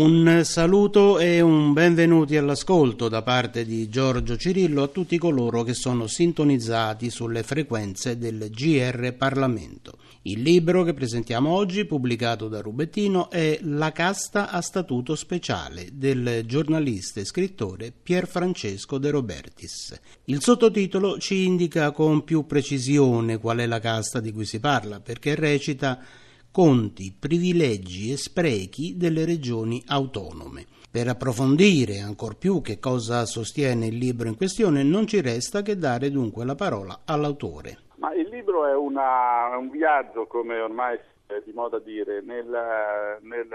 Un saluto e un benvenuti all'ascolto da parte di Giorgio Cirillo a tutti coloro che sono sintonizzati sulle frequenze del GR Parlamento. Il libro che presentiamo oggi, pubblicato da Rubettino, è La casta a statuto speciale del giornalista e scrittore Pier Francesco De Robertis. Il sottotitolo ci indica con più precisione qual è la casta di cui si parla, perché recita conti, privilegi e sprechi delle regioni autonome. Per approfondire ancor più che cosa sostiene il libro in questione non ci resta che dare dunque la parola all'autore. Ma il libro è una, un viaggio, come ormai è di moda dire, nel, nel,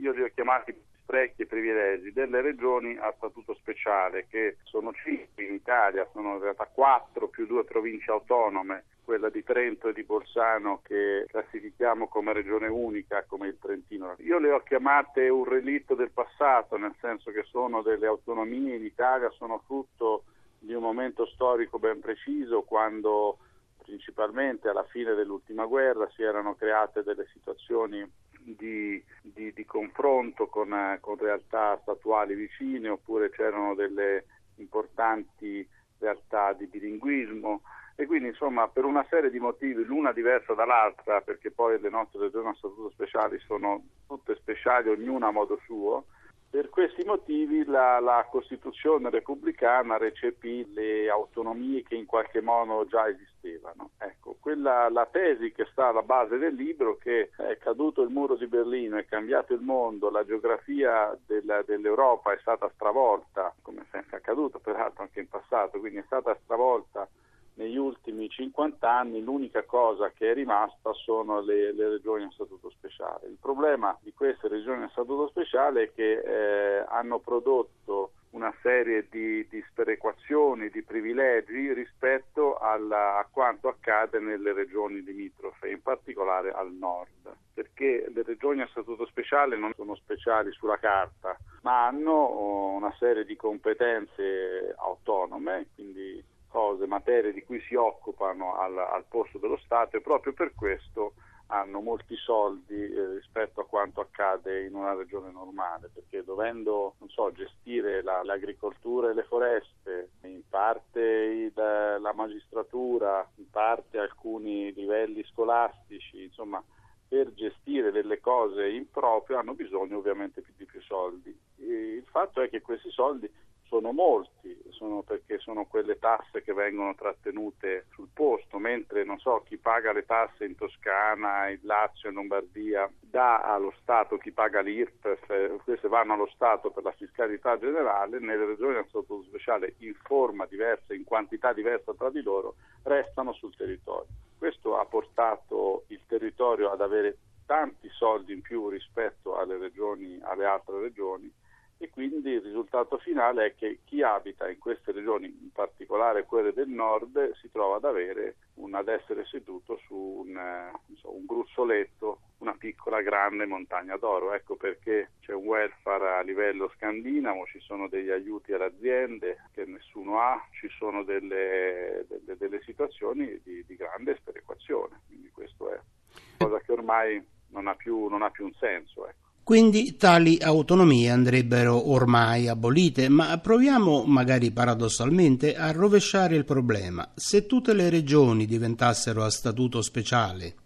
io li ho chiamati sprechi e privilegi delle regioni a statuto speciale, che sono cinque in Italia, sono in realtà quattro più due province autonome, quella di Trento e di Bolzano che classifichiamo come regione unica, come il Trentino. Io le ho chiamate un relitto del passato, nel senso che sono delle autonomie in Italia, sono frutto di un momento storico ben preciso, quando principalmente alla fine dell'ultima guerra si erano create delle situazioni di, di, di confronto con, con realtà statuali vicine oppure c'erano delle importanti realtà di bilinguismo e quindi insomma per una serie di motivi, l'una diversa dall'altra, perché poi le nostre regioni a statuto speciali sono tutte speciali, ognuna a modo suo, per questi motivi la, la, Costituzione repubblicana recepì le autonomie che in qualche modo già esistevano. Ecco, quella, la tesi che sta alla base del libro, che è caduto il muro di Berlino, è cambiato il mondo, la geografia della, dell'Europa è stata stravolta, come è accaduto peraltro anche in passato, quindi è stata stravolta negli ultimi 50 anni l'unica cosa che è rimasta sono le, le, regioni a statuto speciale. Il problema di queste regioni a statuto speciale è che eh, hanno prodotto una serie di, di sperequazioni, di privilegi rispetto alla, a quanto accade nelle regioni limitrofe, in particolare al nord, perché le regioni a statuto speciale non sono speciali sulla carta, ma hanno oh, una serie di competenze autonome, quindi cose, materie di cui si occupano al, al posto dello Stato e proprio per questo hanno molti soldi eh, rispetto a quanto accade in una regione normale, perché dovendo so, gestire la, l'agricoltura e le foreste, in parte il, la magistratura, in parte alcuni livelli scolastici, insomma, per gestire delle cose in proprio hanno bisogno ovviamente di più soldi. E il fatto è che questi soldi sono molti, sono perché sono quelle tasse che vengono trattenute sul mentre non so, chi paga le tasse in Toscana, in Lazio, in Lombardia dà allo Stato chi paga l'IRPEF, eh, queste vanno allo Stato per la fiscalità generale, nelle regioni a statuto speciale in forma diversa, in quantità diversa tra di loro, restano sul territorio. Questo ha portato il territorio ad avere tanti soldi in più rispetto alle, regioni, alle altre regioni e quindi il risultato finale è che chi abita in queste regioni, in particolare quelle del nord, si trova ad, avere un, ad essere seduto su un, eh, so, un, gruzzoletto, una piccola grande montagna d'oro. Ecco perché c'è un welfare a livello scandinavo, ci sono degli aiuti alle aziende che nessuno ha, ci sono delle, delle, delle situazioni di, di grande sperequazione. Quindi questo è cosa che ormai non ha più, non ha più un senso. Ecco. Quindi tali autonomie andrebbero ormai abolite, ma proviamo, magari paradossalmente, a rovesciare il problema. Se tutte le regioni diventassero a statuto speciale,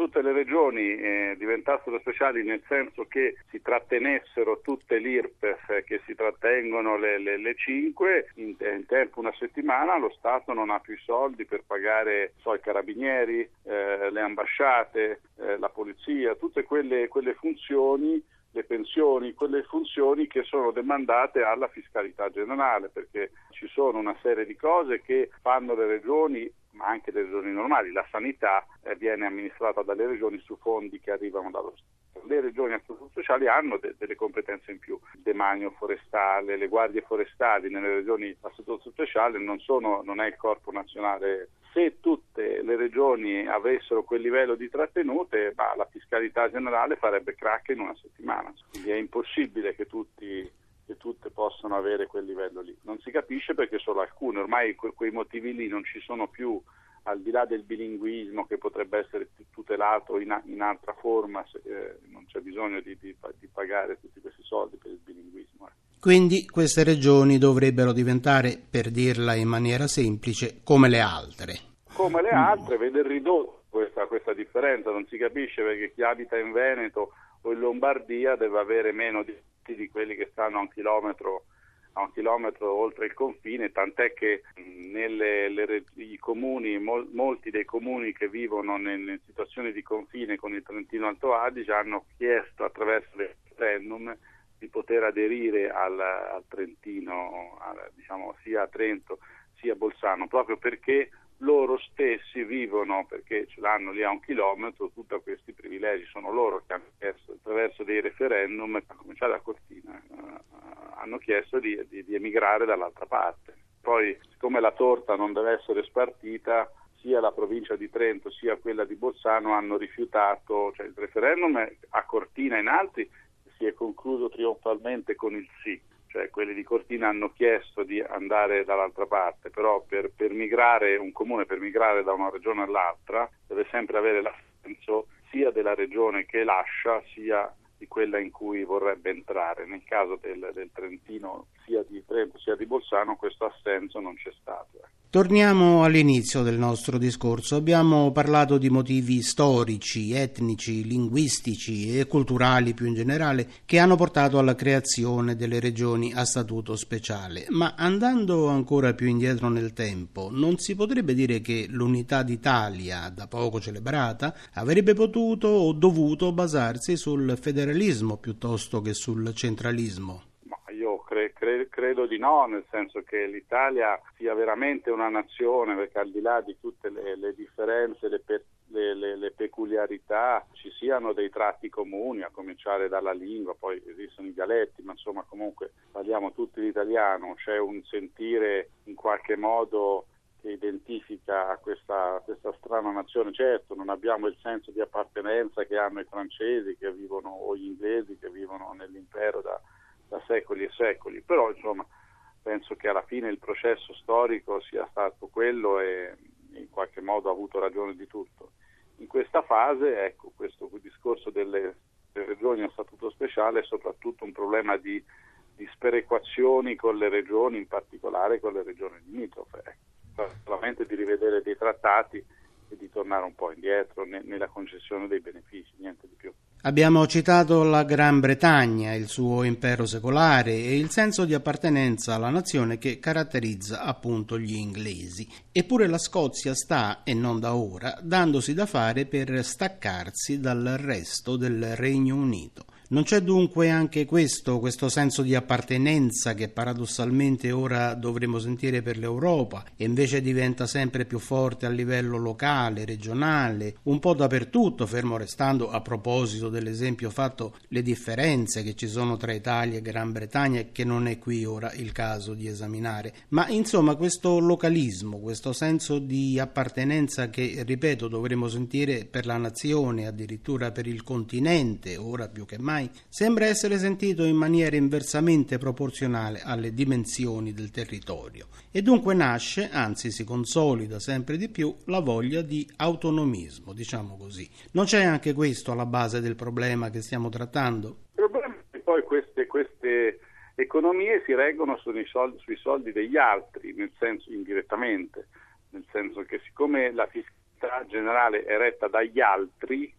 tutte le regioni eh, diventassero speciali nel senso che si trattenessero tutte l'IRPEF che si trattengono le, le, le 5 in, in, tempo una settimana, lo Stato non ha più i soldi per pagare so, i carabinieri, eh, le ambasciate, eh, la polizia, tutte quelle, quelle funzioni le pensioni, quelle funzioni che sono demandate alla fiscalità generale, perché ci sono una serie di cose che fanno le regioni ma anche le regioni normali. La sanità eh, viene amministrata dalle regioni su fondi che arrivano dallo Stato. Le regioni a statuto sociale hanno de- delle competenze in più, il demanio forestale, le guardie forestali nelle regioni a statuto speciale non, sono, non è il corpo nazionale. Se tutte le regioni avessero quel livello di trattenute, bah, la fiscalità generale farebbe crack in una settimana. Quindi è impossibile che tutti che tutte possano avere quel livello lì. Non si capisce perché solo alcune, ormai que- quei motivi lì non ci sono più al di là del bilinguismo che potrebbe essere tutelato in, a- in altra forma, se, eh, non c'è bisogno di, di, di, pagare tutti questi soldi per il bilinguismo. Eh. Quindi queste regioni dovrebbero diventare, per dirla in maniera semplice, come le altre. Come le altre, vede ridotto questa, questa differenza, non si capisce perché chi abita in Veneto o in Lombardia deve avere meno diritti di quelli che stanno a un chilometro a un chilometro oltre il confine, tant'è che nelle, le, comuni, mol, molti dei comuni che vivono in situazioni di confine con il Trentino Alto Adige hanno chiesto attraverso il referendum di poter aderire al, al Trentino, al, diciamo, sia a Trento sia a Bolzano, proprio perché loro stessi vivono, perché ce l'hanno lì a un chilometro, tutti questi privilegi, sono loro che hanno dei referendum, a cominciare da Cortina, eh, hanno chiesto di, di, di emigrare dall'altra parte. Poi, siccome la torta non deve essere spartita, sia la provincia di Trento sia quella di Bolzano hanno rifiutato, cioè il referendum a Cortina in altri si è concluso trionfalmente con il sì, cioè quelli di Cortina hanno chiesto di andare dall'altra parte, però per, per migrare, un comune per migrare da una regione all'altra deve sempre avere l'assenso sia della regione che lascia sia quella in cui vorrebbe entrare. Nel caso del, del Trentino, sia di Trento sia di Bolzano, questo assenso non c'è stato. Torniamo all'inizio del nostro discorso. Abbiamo parlato di motivi storici, etnici, linguistici e culturali più in generale che hanno portato alla creazione delle regioni a statuto speciale. Ma andando ancora più indietro nel tempo, non si potrebbe dire che l'unità d'Italia, da poco celebrata, avrebbe potuto o dovuto basarsi sul federalismo piuttosto che sul centralismo? Cre- cre- credo di no, nel senso che l'Italia sia veramente una nazione, perché al di là di tutte le, le differenze, le, pe- le, le, peculiarità, ci siano dei tratti comuni, a cominciare dalla lingua, poi esistono i dialetti, ma insomma comunque parliamo tutti l'italiano, c'è un sentire in qualche modo che identifica questa, questa, strana nazione. Certo, non abbiamo il senso di appartenenza che hanno i francesi che vivono o gli inglesi che vivono nell'impero da da secoli e secoli, però insomma penso che alla fine il processo storico sia stato quello e in qualche modo ha avuto ragione di tutto. In questa fase, ecco, questo discorso delle, delle regioni a statuto speciale è soprattutto un problema di, di sperequazioni con le regioni, in particolare con le regioni limitrofe, ecco, solamente di rivedere dei trattati e di tornare un po' indietro nella concessione dei benefici, niente di più. Abbiamo citato la Gran Bretagna, il suo impero secolare e il senso di appartenenza alla nazione che caratterizza appunto gli inglesi. Eppure la Scozia sta, e non da ora, dandosi da fare per staccarsi dal resto del Regno Unito. Non c'è dunque anche questo, questo senso di appartenenza che paradossalmente ora dovremmo sentire per l'Europa e invece diventa sempre più forte a livello locale, regionale, un po' dappertutto, fermo restando a proposito dell'esempio fatto le differenze che ci sono tra Italia e Gran Bretagna che non è qui ora il caso di esaminare. Ma insomma questo localismo, questo senso di appartenenza che, ripeto, dovremmo sentire per la nazione, addirittura per il continente, ora più che mai, ormai sembra essere sentito in maniera inversamente proporzionale alle dimensioni del territorio e dunque nasce, anzi si consolida sempre di più, la voglia di autonomismo, diciamo così. Non c'è anche questo alla base del problema che stiamo trattando? Il problema è che poi queste, queste economie si reggono soldi, sui soldi degli altri, nel senso indirettamente, nel senso che siccome la fiscalità generale è retta dagli altri,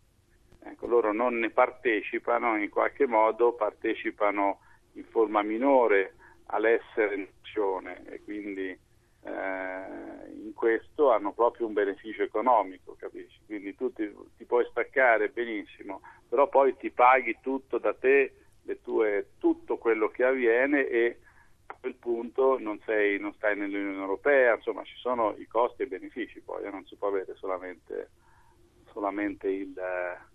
Ecco, loro non ne partecipano, in qualche modo partecipano in forma minore all'essere nazione e quindi eh, in questo hanno proprio un beneficio economico, capisci? Quindi tu ti, ti, puoi staccare benissimo, però poi ti paghi tutto da te, tue, tutto quello che avviene e a quel punto non, sei, non stai nell'Unione Europea, insomma ci sono i costi e i benefici poi, eh, non si può avere solamente, solamente il... Eh,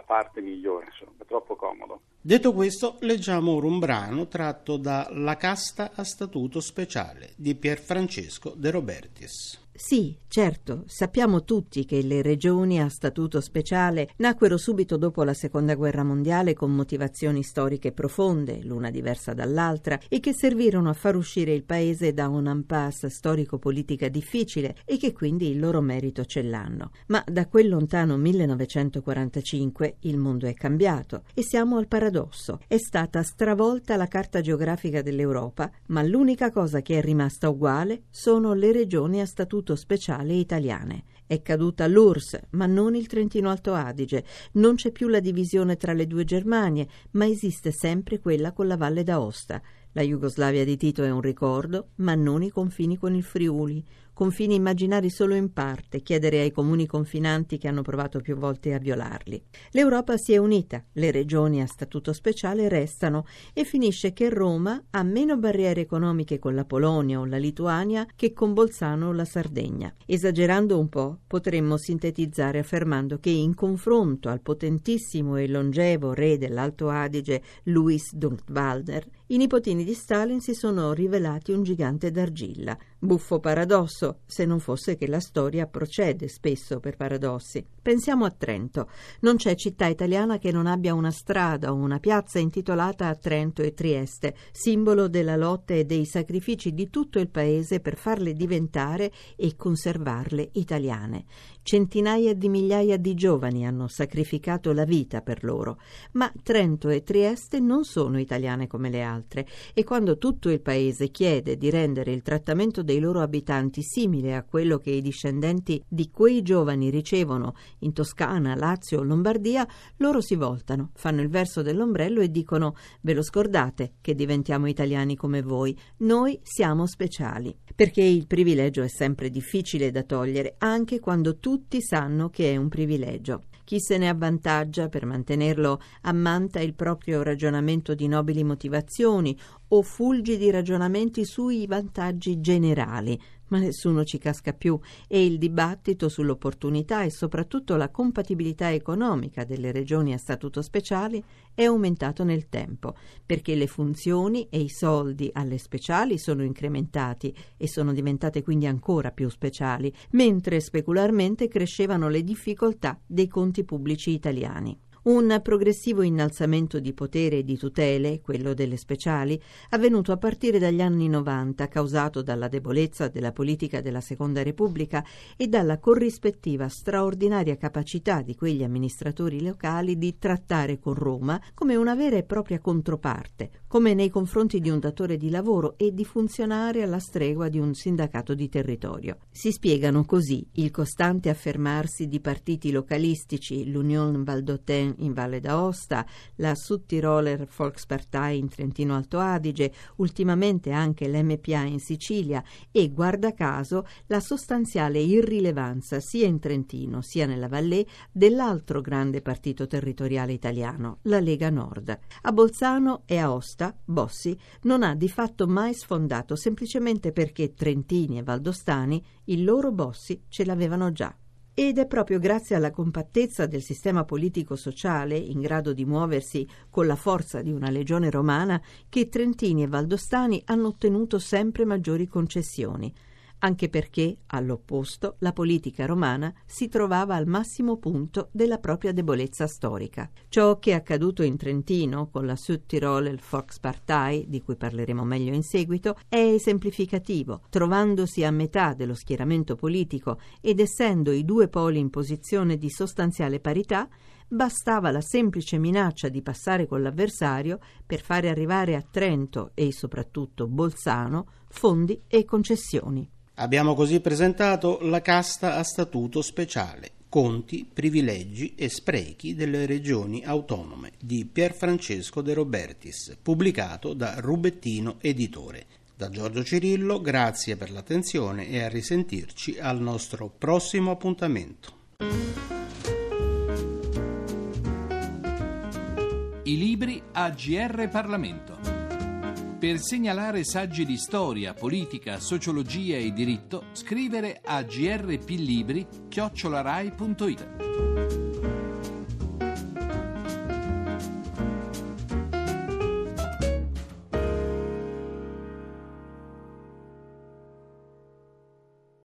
la parte migliore, insomma, troppo comodo. Detto questo, leggiamo ora un brano tratto da La casta a statuto speciale di Pierfrancesco De Robertis. Sì, certo, sappiamo tutti che le regioni a statuto speciale nacquero subito dopo la Seconda Guerra Mondiale con motivazioni storiche profonde, l'una diversa dall'altra, e che servirono a far uscire il paese da un impasse storico-politica difficile e che quindi il loro merito ce l'hanno. Ma da quel lontano 1945 il mondo è cambiato e siamo al paradosso. È stata stravolta la carta geografica dell'Europa, ma l'unica cosa che è rimasta uguale sono le regioni a statuto speciale italiane. È caduta l'URSS, ma non il Trentino Alto Adige. Non c'è più la divisione tra le due Germanie, ma esiste sempre quella con la Valle d'Aosta. La Jugoslavia di Tito è un ricordo, ma non i confini con il Friuli confini immaginari solo in parte, chiedere ai comuni confinanti che hanno provato più volte a violarli. L'Europa si è unita, le regioni a statuto speciale restano e finisce che Roma ha meno barriere economiche con la Polonia o la Lituania che con Bolzano o la Sardegna. Esagerando un po', potremmo sintetizzare affermando che in confronto al potentissimo e longevo re dell'Alto Adige Louis Dunkwalder, i nipotini di Stalin si sono rivelati un gigante d'argilla. Buffo paradosso, se non fosse che la storia procede spesso per paradossi. Pensiamo a Trento. Non c'è città italiana che non abbia una strada o una piazza intitolata a Trento e Trieste, simbolo della lotta e dei sacrifici di tutto il paese per farle diventare e conservarle italiane. Centinaia di migliaia di giovani hanno sacrificato la vita per loro, ma Trento e Trieste non sono italiane come le altre e quando tutto il paese chiede di rendere il trattamento dei loro abitanti simile a quello che i discendenti di quei giovani ricevono in Toscana, Lazio o Lombardia, loro si voltano, fanno il verso dell'ombrello e dicono ve lo scordate che diventiamo italiani come voi, noi siamo speciali, perché il privilegio è sempre difficile da togliere anche quando tutti tutti sanno che è un privilegio. Chi se ne avvantaggia per mantenerlo ammanta il proprio ragionamento di nobili motivazioni o fulgi di ragionamenti sui vantaggi generali, ma nessuno ci casca più e il dibattito sull'opportunità e soprattutto la compatibilità economica delle regioni a statuto speciale è aumentato nel tempo, perché le funzioni e i soldi alle speciali sono incrementati e sono diventate quindi ancora più speciali, mentre specularmente crescevano le difficoltà dei conti pubblici italiani. Un progressivo innalzamento di potere e di tutele, quello delle speciali, avvenuto a partire dagli anni 90, causato dalla debolezza della politica della Seconda Repubblica e dalla corrispettiva straordinaria capacità di quegli amministratori locali di trattare con Roma come una vera e propria controparte, come nei confronti di un datore di lavoro e di funzionare alla stregua di un sindacato di territorio. Si spiegano così il costante affermarsi di partiti localistici, l'Union Valdôtaine in Valle d'Aosta, la Südtiroler Volkspartei in Trentino Alto Adige, ultimamente anche l'MPA in Sicilia e, guarda caso, la sostanziale irrilevanza sia in Trentino sia nella Vallée dell'altro grande partito territoriale italiano, la Lega Nord. A Bolzano e Aosta, Bossi non ha di fatto mai sfondato semplicemente perché trentini e valdostani il loro Bossi ce l'avevano già. Ed è proprio grazie alla compattezza del sistema politico-sociale, in grado di muoversi con la forza di una legione romana, che Trentini e Valdostani hanno ottenuto sempre maggiori concessioni anche perché, all'opposto, la politica romana si trovava al massimo punto della propria debolezza storica. Ciò che è accaduto in Trentino con la Südtiroler Volkspartei, di cui parleremo meglio in seguito, è esemplificativo. Trovandosi a metà dello schieramento politico ed essendo i due poli in posizione di sostanziale parità, bastava la semplice minaccia di passare con l'avversario per fare arrivare a Trento e soprattutto Bolzano fondi e concessioni. Abbiamo così presentato la casta a statuto speciale, conti, privilegi e sprechi delle regioni autonome di Pierfrancesco De Robertis, pubblicato da Rubettino Editore. Da Giorgio Cirillo, grazie per l'attenzione e a risentirci al nostro prossimo appuntamento. I libri a GR Parlamento. Per segnalare saggi di storia, politica, sociologia e diritto, scrivere a grplibri.it.